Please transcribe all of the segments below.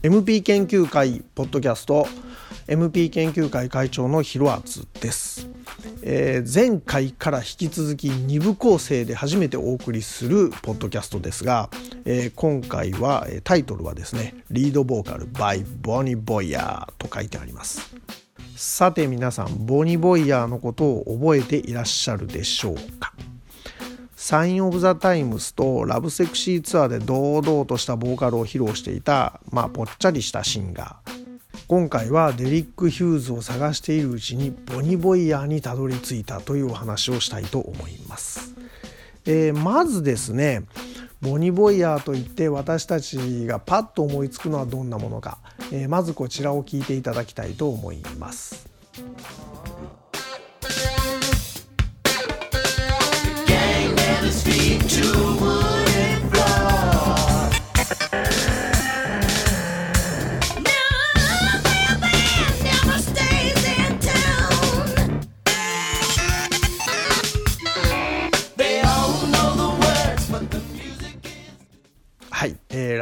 MP 研究会ポッドキャスト MP 研究会会長のヒロアツです、えー、前回から引き続き2部構成で初めてお送りするポッドキャストですが、えー、今回はタイトルはですねリードボーカル by ボニーボイヤーと書いてあります。さて皆さんボニーボイヤーのことを覚えていらっしゃるでしょうか？サイン・オブ・ザ・タイムスとラブセクシーツアーで堂々としたボーカルを披露していた、まあ、ぽっちゃりしたシンガー今回はデリック・ヒューズを探しているうちにボニー・ボイヤーにたどり着いたというお話をしたいと思います。えー、まずですねボニ・ボイヤーといって私たちがパッと思いつくのはどんなものか、えー、まずこちらを聞いていただきたいと思います。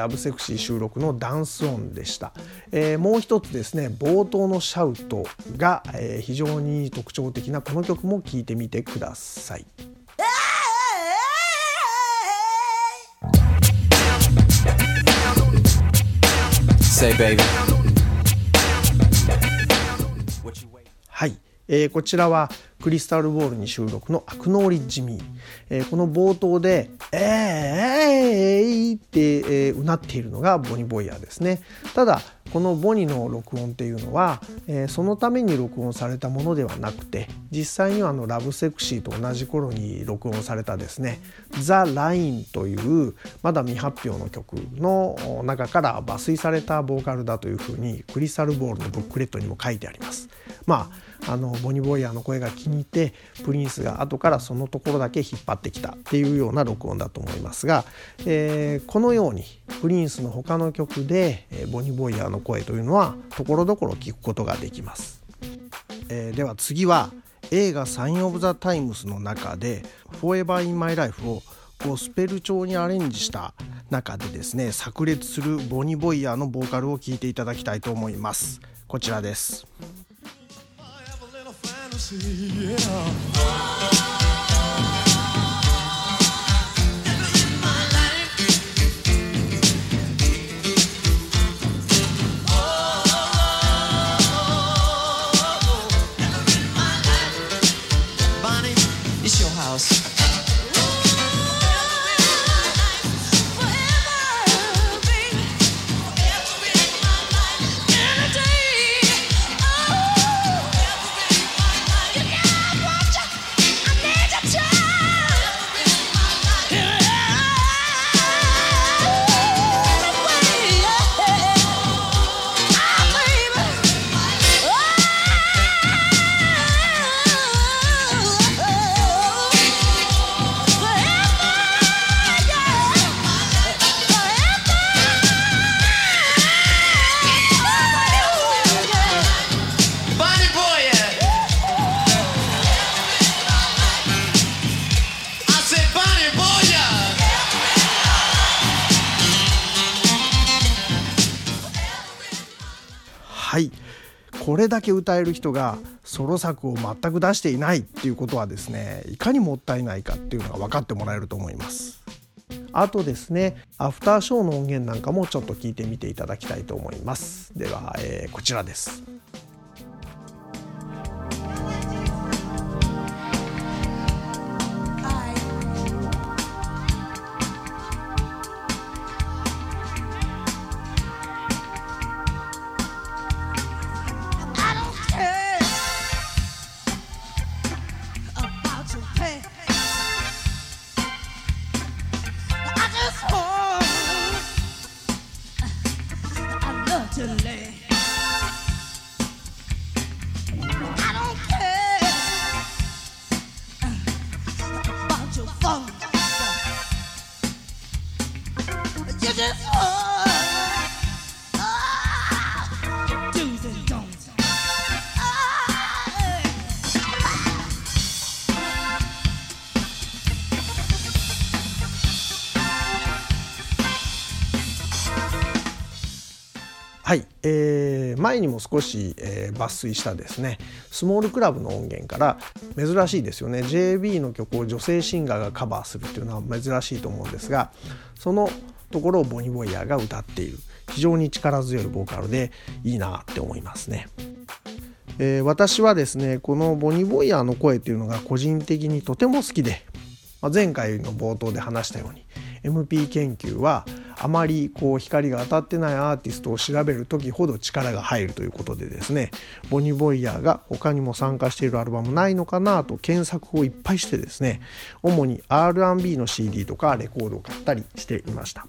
ラブセクシー収録のダンス音でした、えー、もう一つですね冒頭のシャウトが、えー、非常に特徴的なこの曲も聴いてみてください。はい、えー、こちらはクリスタルボールに収録のアクノーリッジミー、えー、この冒頭で「えー、え、って、えー、うなっているのがボニボイヤーですねただこのボニの録音っていうのは、えー、そのために録音されたものではなくて実際にはあのラブセクシーと同じ頃に録音されたですね「ザ・ラインというまだ未発表の曲の中から抜粋されたボーカルだというふうにクリスタルボールのブックレットにも書いてあります。まああのボニー・ボイヤーの声が気に入ってプリンスが後からそのところだけ引っ張ってきたっていうような録音だと思いますが、えー、このようにプリンスの他の曲で、えー、ボニー・ボイヤーの声というのはところどころ聞くことができます。えー、では次は映画「サイン・オブ・ザ・タイムス」の中で「フォーエバー・イン・マイ・ライフ」をゴスペル調にアレンジした中でですね炸裂するボニー・ボイヤーのボーカルを聴いていただきたいと思いますこちらです see. Yeah. はい。これだけ歌える人がソロ作を全く出していないっていうことはですねいかにもったいないかっていうのが分かってもらえると思います。あとですねアフターショーの音源なんかもちょっと聞いてみていただきたいと思います。では、えー、こちらです。えー、前にも少し、えー、抜粋したですねスモールクラブの音源から珍しいですよね JB の曲を女性シンガーがカバーするっていうのは珍しいと思うんですがそのところをボニー・ボイヤーが歌っている非常に力強いボーカルでいいなって思いますね。えー、私はですねこのボニー・ボイヤーの声っていうのが個人的にとても好きで、まあ、前回の冒頭で話したように MP 研究はあまりこう光が当たってないアーティストを調べる時ほど力が入るということでですねボニー・ボイヤーが他にも参加しているアルバムないのかなと検索をいっぱいしてですね主に R&B の CD とかレコードを買ったりしていました。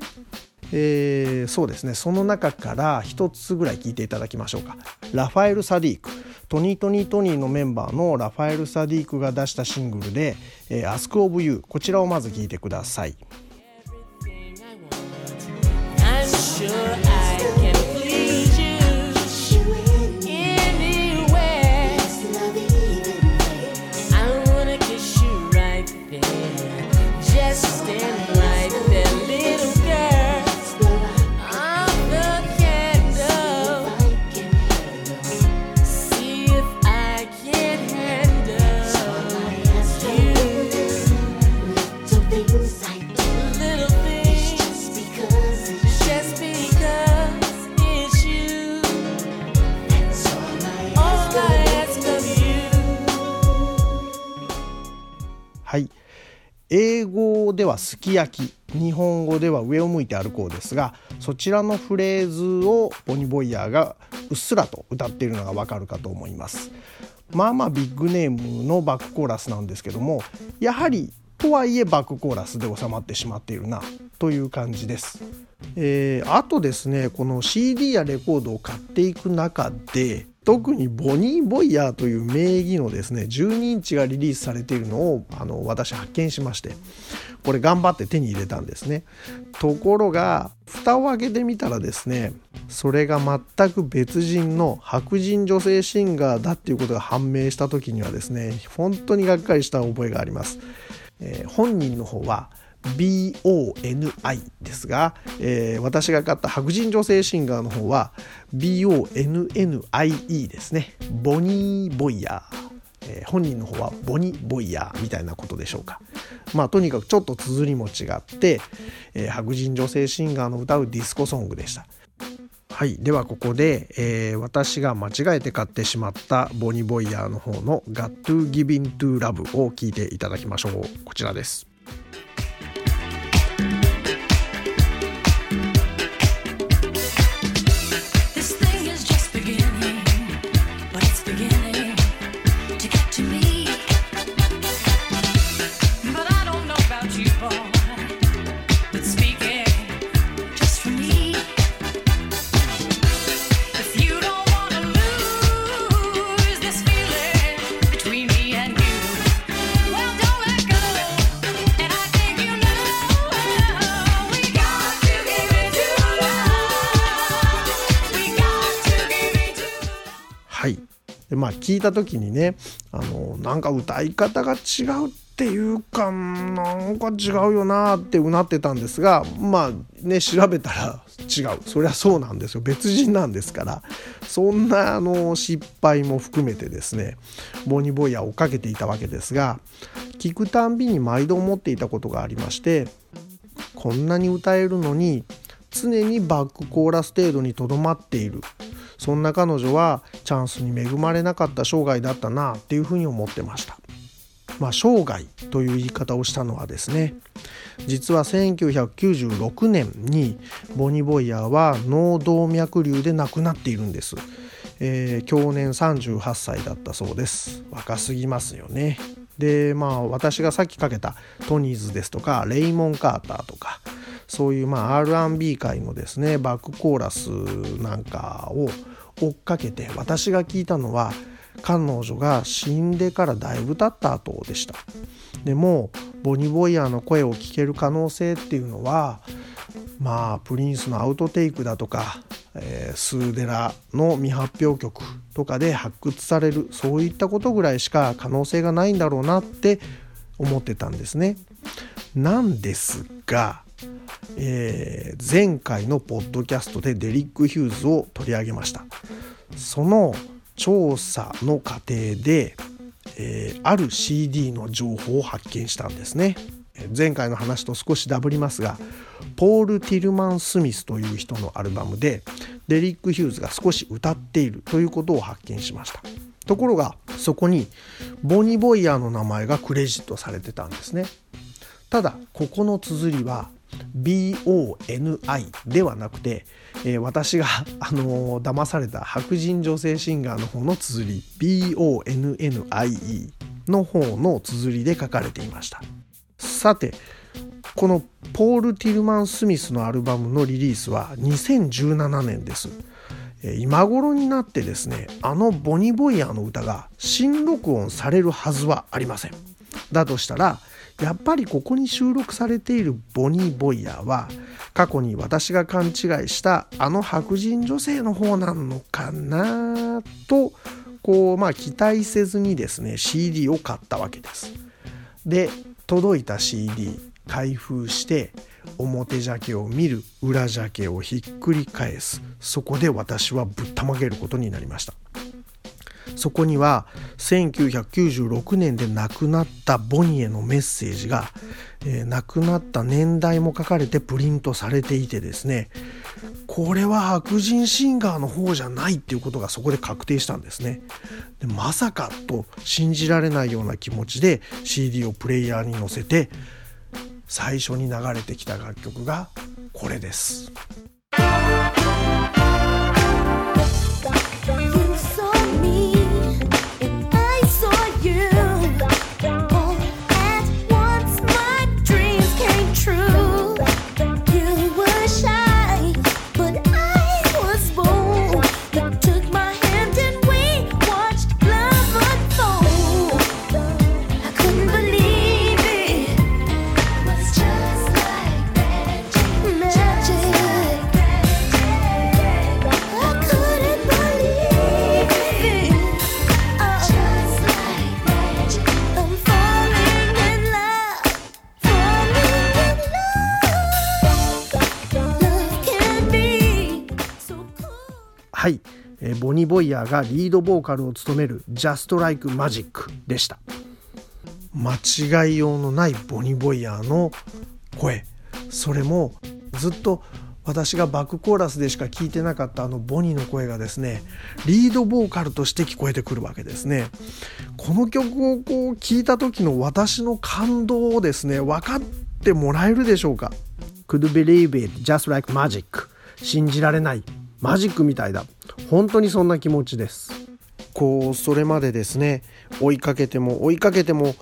えー、そうですねその中から一つぐらい聞いていただきましょうかラファエル・サディークトニートニートニーのメンバーのラファエル・サディークが出したシングルで「えー、Ask of You」こちらをまず聞いてください。sure I 英語ではすき焼き日本語では上を向いて歩こうですがそちらのフレーズをボニ・ボイヤーがうっすらと歌っているのがわかるかと思います。まあまあビッグネームのバックコーラスなんですけどもやはりとはいえバックコーラスで収まってしまっているなという感じです、えー、あとですねこの CD やレコードを買っていく中で特にボニー・ボイヤーという名義のですね12インチがリリースされているのをあの私発見しましてこれ頑張って手に入れたんですね。ところが蓋を開けてみたらですねそれが全く別人の白人女性シンガーだっていうことが判明した時にはですね本当にがっかりした覚えがあります、えー、本人の方は BONI ですが、えー、私が買った白人女性シンガーの方は BONNIE ですね。ボニー・ボイヤー。えー、本人の方はボニー・ボイヤーみたいなことでしょうか。まあとにかくちょっと綴りも違って、えー、白人女性シンガーの歌うディスコソングでした。はい。ではここで、えー、私が間違えて買ってしまったボニー・ボイヤーの方の Got to Give In to Love を聞いていただきましょう。こちらです。聞いた時にねあのなんか歌い方が違うっていうかなんか違うよなってうなってたんですがまあね調べたら違う。そりゃそうなんですよ。別人なんですから。そんなあの失敗も含めてですねボニボイヤーをかけていたわけですが聞くたんびに毎度思っていたことがありましてこんなに歌えるのに常にバックコーラス程度にとどまっている。そんな彼女はチャンスに恵まれなかった生涯だったなっていうふうに思ってました。まあ、生涯という言い方をしたのはですね実は1996年にボニー・ボイヤーは脳動脈瘤で亡くなっているんです、えー、去年38歳だったそうです。若すぎますよね。でまあ私がさっきかけたトニーズですとかレイモン・カーターとかそういうまあ R&B 界のですねバックコーラスなんかを追っかけて私が聞いたのは彼女が死んでからだいぶ経った後でした。でもボニー・ボイヤーの声を聞ける可能性っていうのはまあプリンスのアウトテイクだとか、えー、スーデラの未発表曲とかで発掘されるそういったことぐらいしか可能性がないんだろうなって思ってたんですね。なんですがえー、前回のポッドキャストでデリック・ヒューズを取り上げました。その調査の過程で、えー、ある CD の情報を発見したんですね。前回の話と少しダブりますがポール・ティルマン・スミスという人のアルバムでデリック・ヒューズが少し歌っているということを発見しました。ところがそこにボニー・ボイヤーの名前がクレジットされてたんですね。ただここの綴りは BONI ではなくて、えー、私が、あのー、騙された白人女性シンガーの方の綴り BONNIE の方の綴りで書かれていました。さてこのポール・ティルマン・スミスのアルバムのリリースは2017年です。今頃になってですねあのボニー・ボイヤーの歌が新録音されるはずはありません。だとしたらやっぱりここに収録されているボニー・ボイヤーは過去に私が勘違いしたあの白人女性の方なのかなとこうまあ期待せずにですね CD を買ったわけです。で届いた CD 開封して表ジャケを見る裏ジャケをひっくり返すそこで私はぶったまげることになりましたそこには1996年で亡くなったボニーへのメッセージが、えー、亡くなった年代も書かれてプリントされていてですねこれは白人シンガーの方じゃないっていうことがそこで確定したんですねでまさかと信じられないような気持ちで CD をプレイヤーに載せて最初に流れてきた楽曲がこれです。ヤーがリードボーカルを務める「Just Like Magic」でした。間違いようのないボニー・ボイヤーの声。それもずっと私がバックコーラスでしか聞いてなかったあのボニーの声がですねリードボーカルとして聞こえてくるわけですね。この曲をこう聞いた時の私の感動をですね分かってもらえるでしょうか？Could believe it just like magic 信じられない。マジックみたいだ。本当にそんな気持ちです。こうそれまでですね追いかけても追いかけても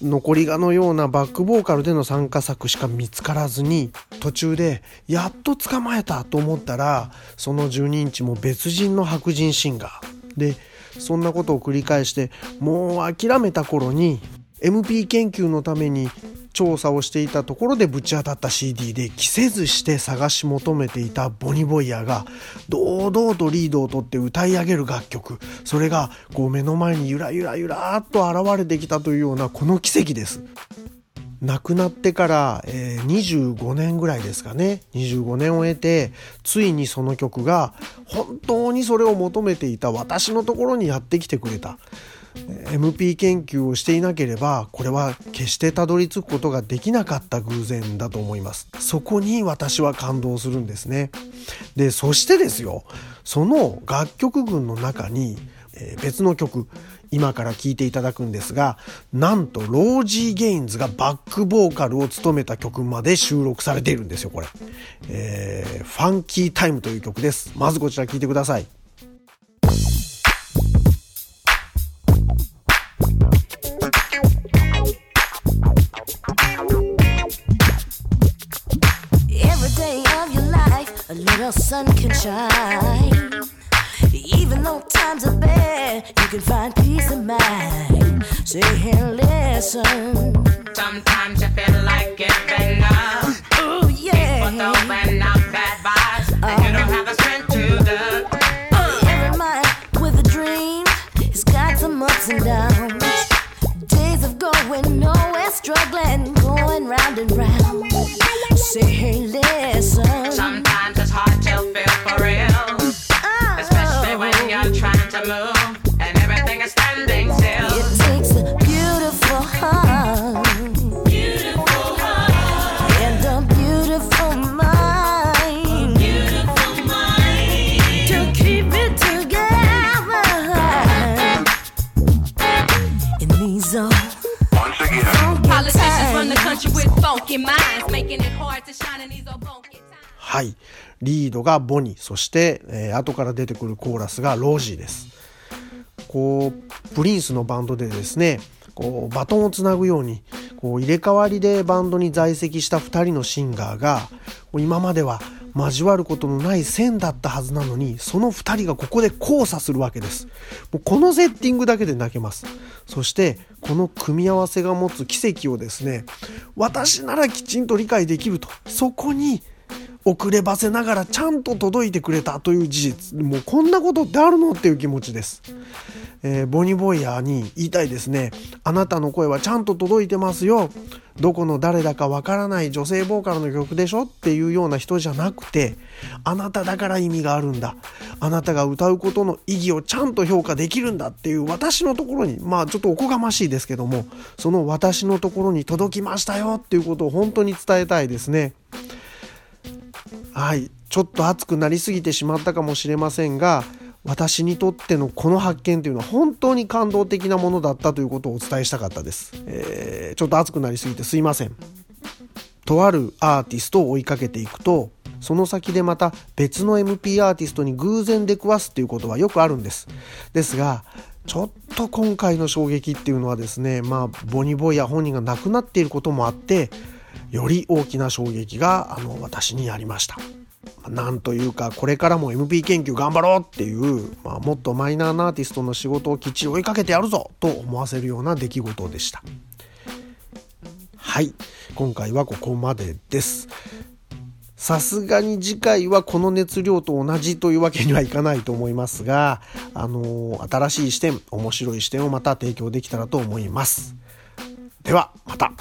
残りがのようなバックボーカルでの参加作しか見つからずに途中でやっと捕まえたと思ったらその12インチも別人の白人シンガー。でそんなことを繰り返してもう諦めた頃に MP 研究のために調査をしていたところでぶち当たった CD で着せずして探し求めていたボニ・ボイヤが堂々とリードを取って歌い上げる楽曲それがこう目の前にゆらゆらゆらっと現れてきたというようなこの奇跡です。亡くなってから、えー、25年ぐらいですかね25年を経てついにその曲が本当にそれを求めていた私のところにやってきてくれた MP 研究をしていなければこれは決してたどり着くことができなかった偶然だと思います。そこに私は感動するんですね。でそしてですよその楽曲群の中に、え、別の曲今から聴いていただくんですがなんとロージー・ゲインズがバックボーカルを務めた曲まで収録されているんですよこれ、えー、ファンキータイムという曲です。まずこちら聴いてください。Shine. Even though times are bad, you can find peace of mind. Say here, listen. Sometimes you feel like giving up. Oh yeah. People throwing out bad vibes, and you don't have the strength to look. Uh, every mind with a dream, it's got some ups and downs. Days of going nowhere, struggling, going round and round. Say, はい。リードがボニー。そして、えー、後から出てくるコーラスがロージーです。こうプリンスのバンドでですねこうバトンをつなぐようにこう入れ替わりでバンドに在籍した2人のシンガーが今までは交わることのない線だったはずなのに、その2人がここで交差するわけです。もうこのセッティングだけで泣けます。そして、この組み合わせが持つ奇跡をですね、私ならきちんと理解できると。そこに、遅ればせながらちゃんと届いてくれたという事実。もうこんなことってあるのっていう気持ちです、えーボニーボイヤーに言いたいですね。あなたの声はちゃんと届いてますよ。どこの誰だかわからない女性ボーカルの曲でしょっていうような人じゃなくてあなただから意味があるんだ。あなたが歌うことの意義をちゃんと評価できるんだっていう私のところにまあちょっとおこがましいですけどもその私のところに届きましたよっていうことを本当に伝えたいですね。はい、ちょっと熱くなりすぎてしまったかもしれませんが私にとってのこの発見というのは本当に感動的なものだったということをお伝えしたかったです、えーちょっと熱くなりすぎてすいません。とあるアーティストを追いかけていくとその先でまた別の MP アーティストに偶然出くわすっていうことはよくあるんです。ですがちょっと今回の衝撃っていうのはですねまあボニーボイや本人が亡くなっていることもあってより大きな衝撃があの私にありました。なんというかこれからも MP 研究頑張ろうっていう、まあ、もっとマイナーなアーティストの仕事をきっちり追いかけてやるぞと思わせるような出来事でした。はい今回はここまでです。さすがに次回はこの熱量と同じというわけにはいかないと思いますが、あの新しい視点、面白い視点をまた提供できたらと思います。では、また。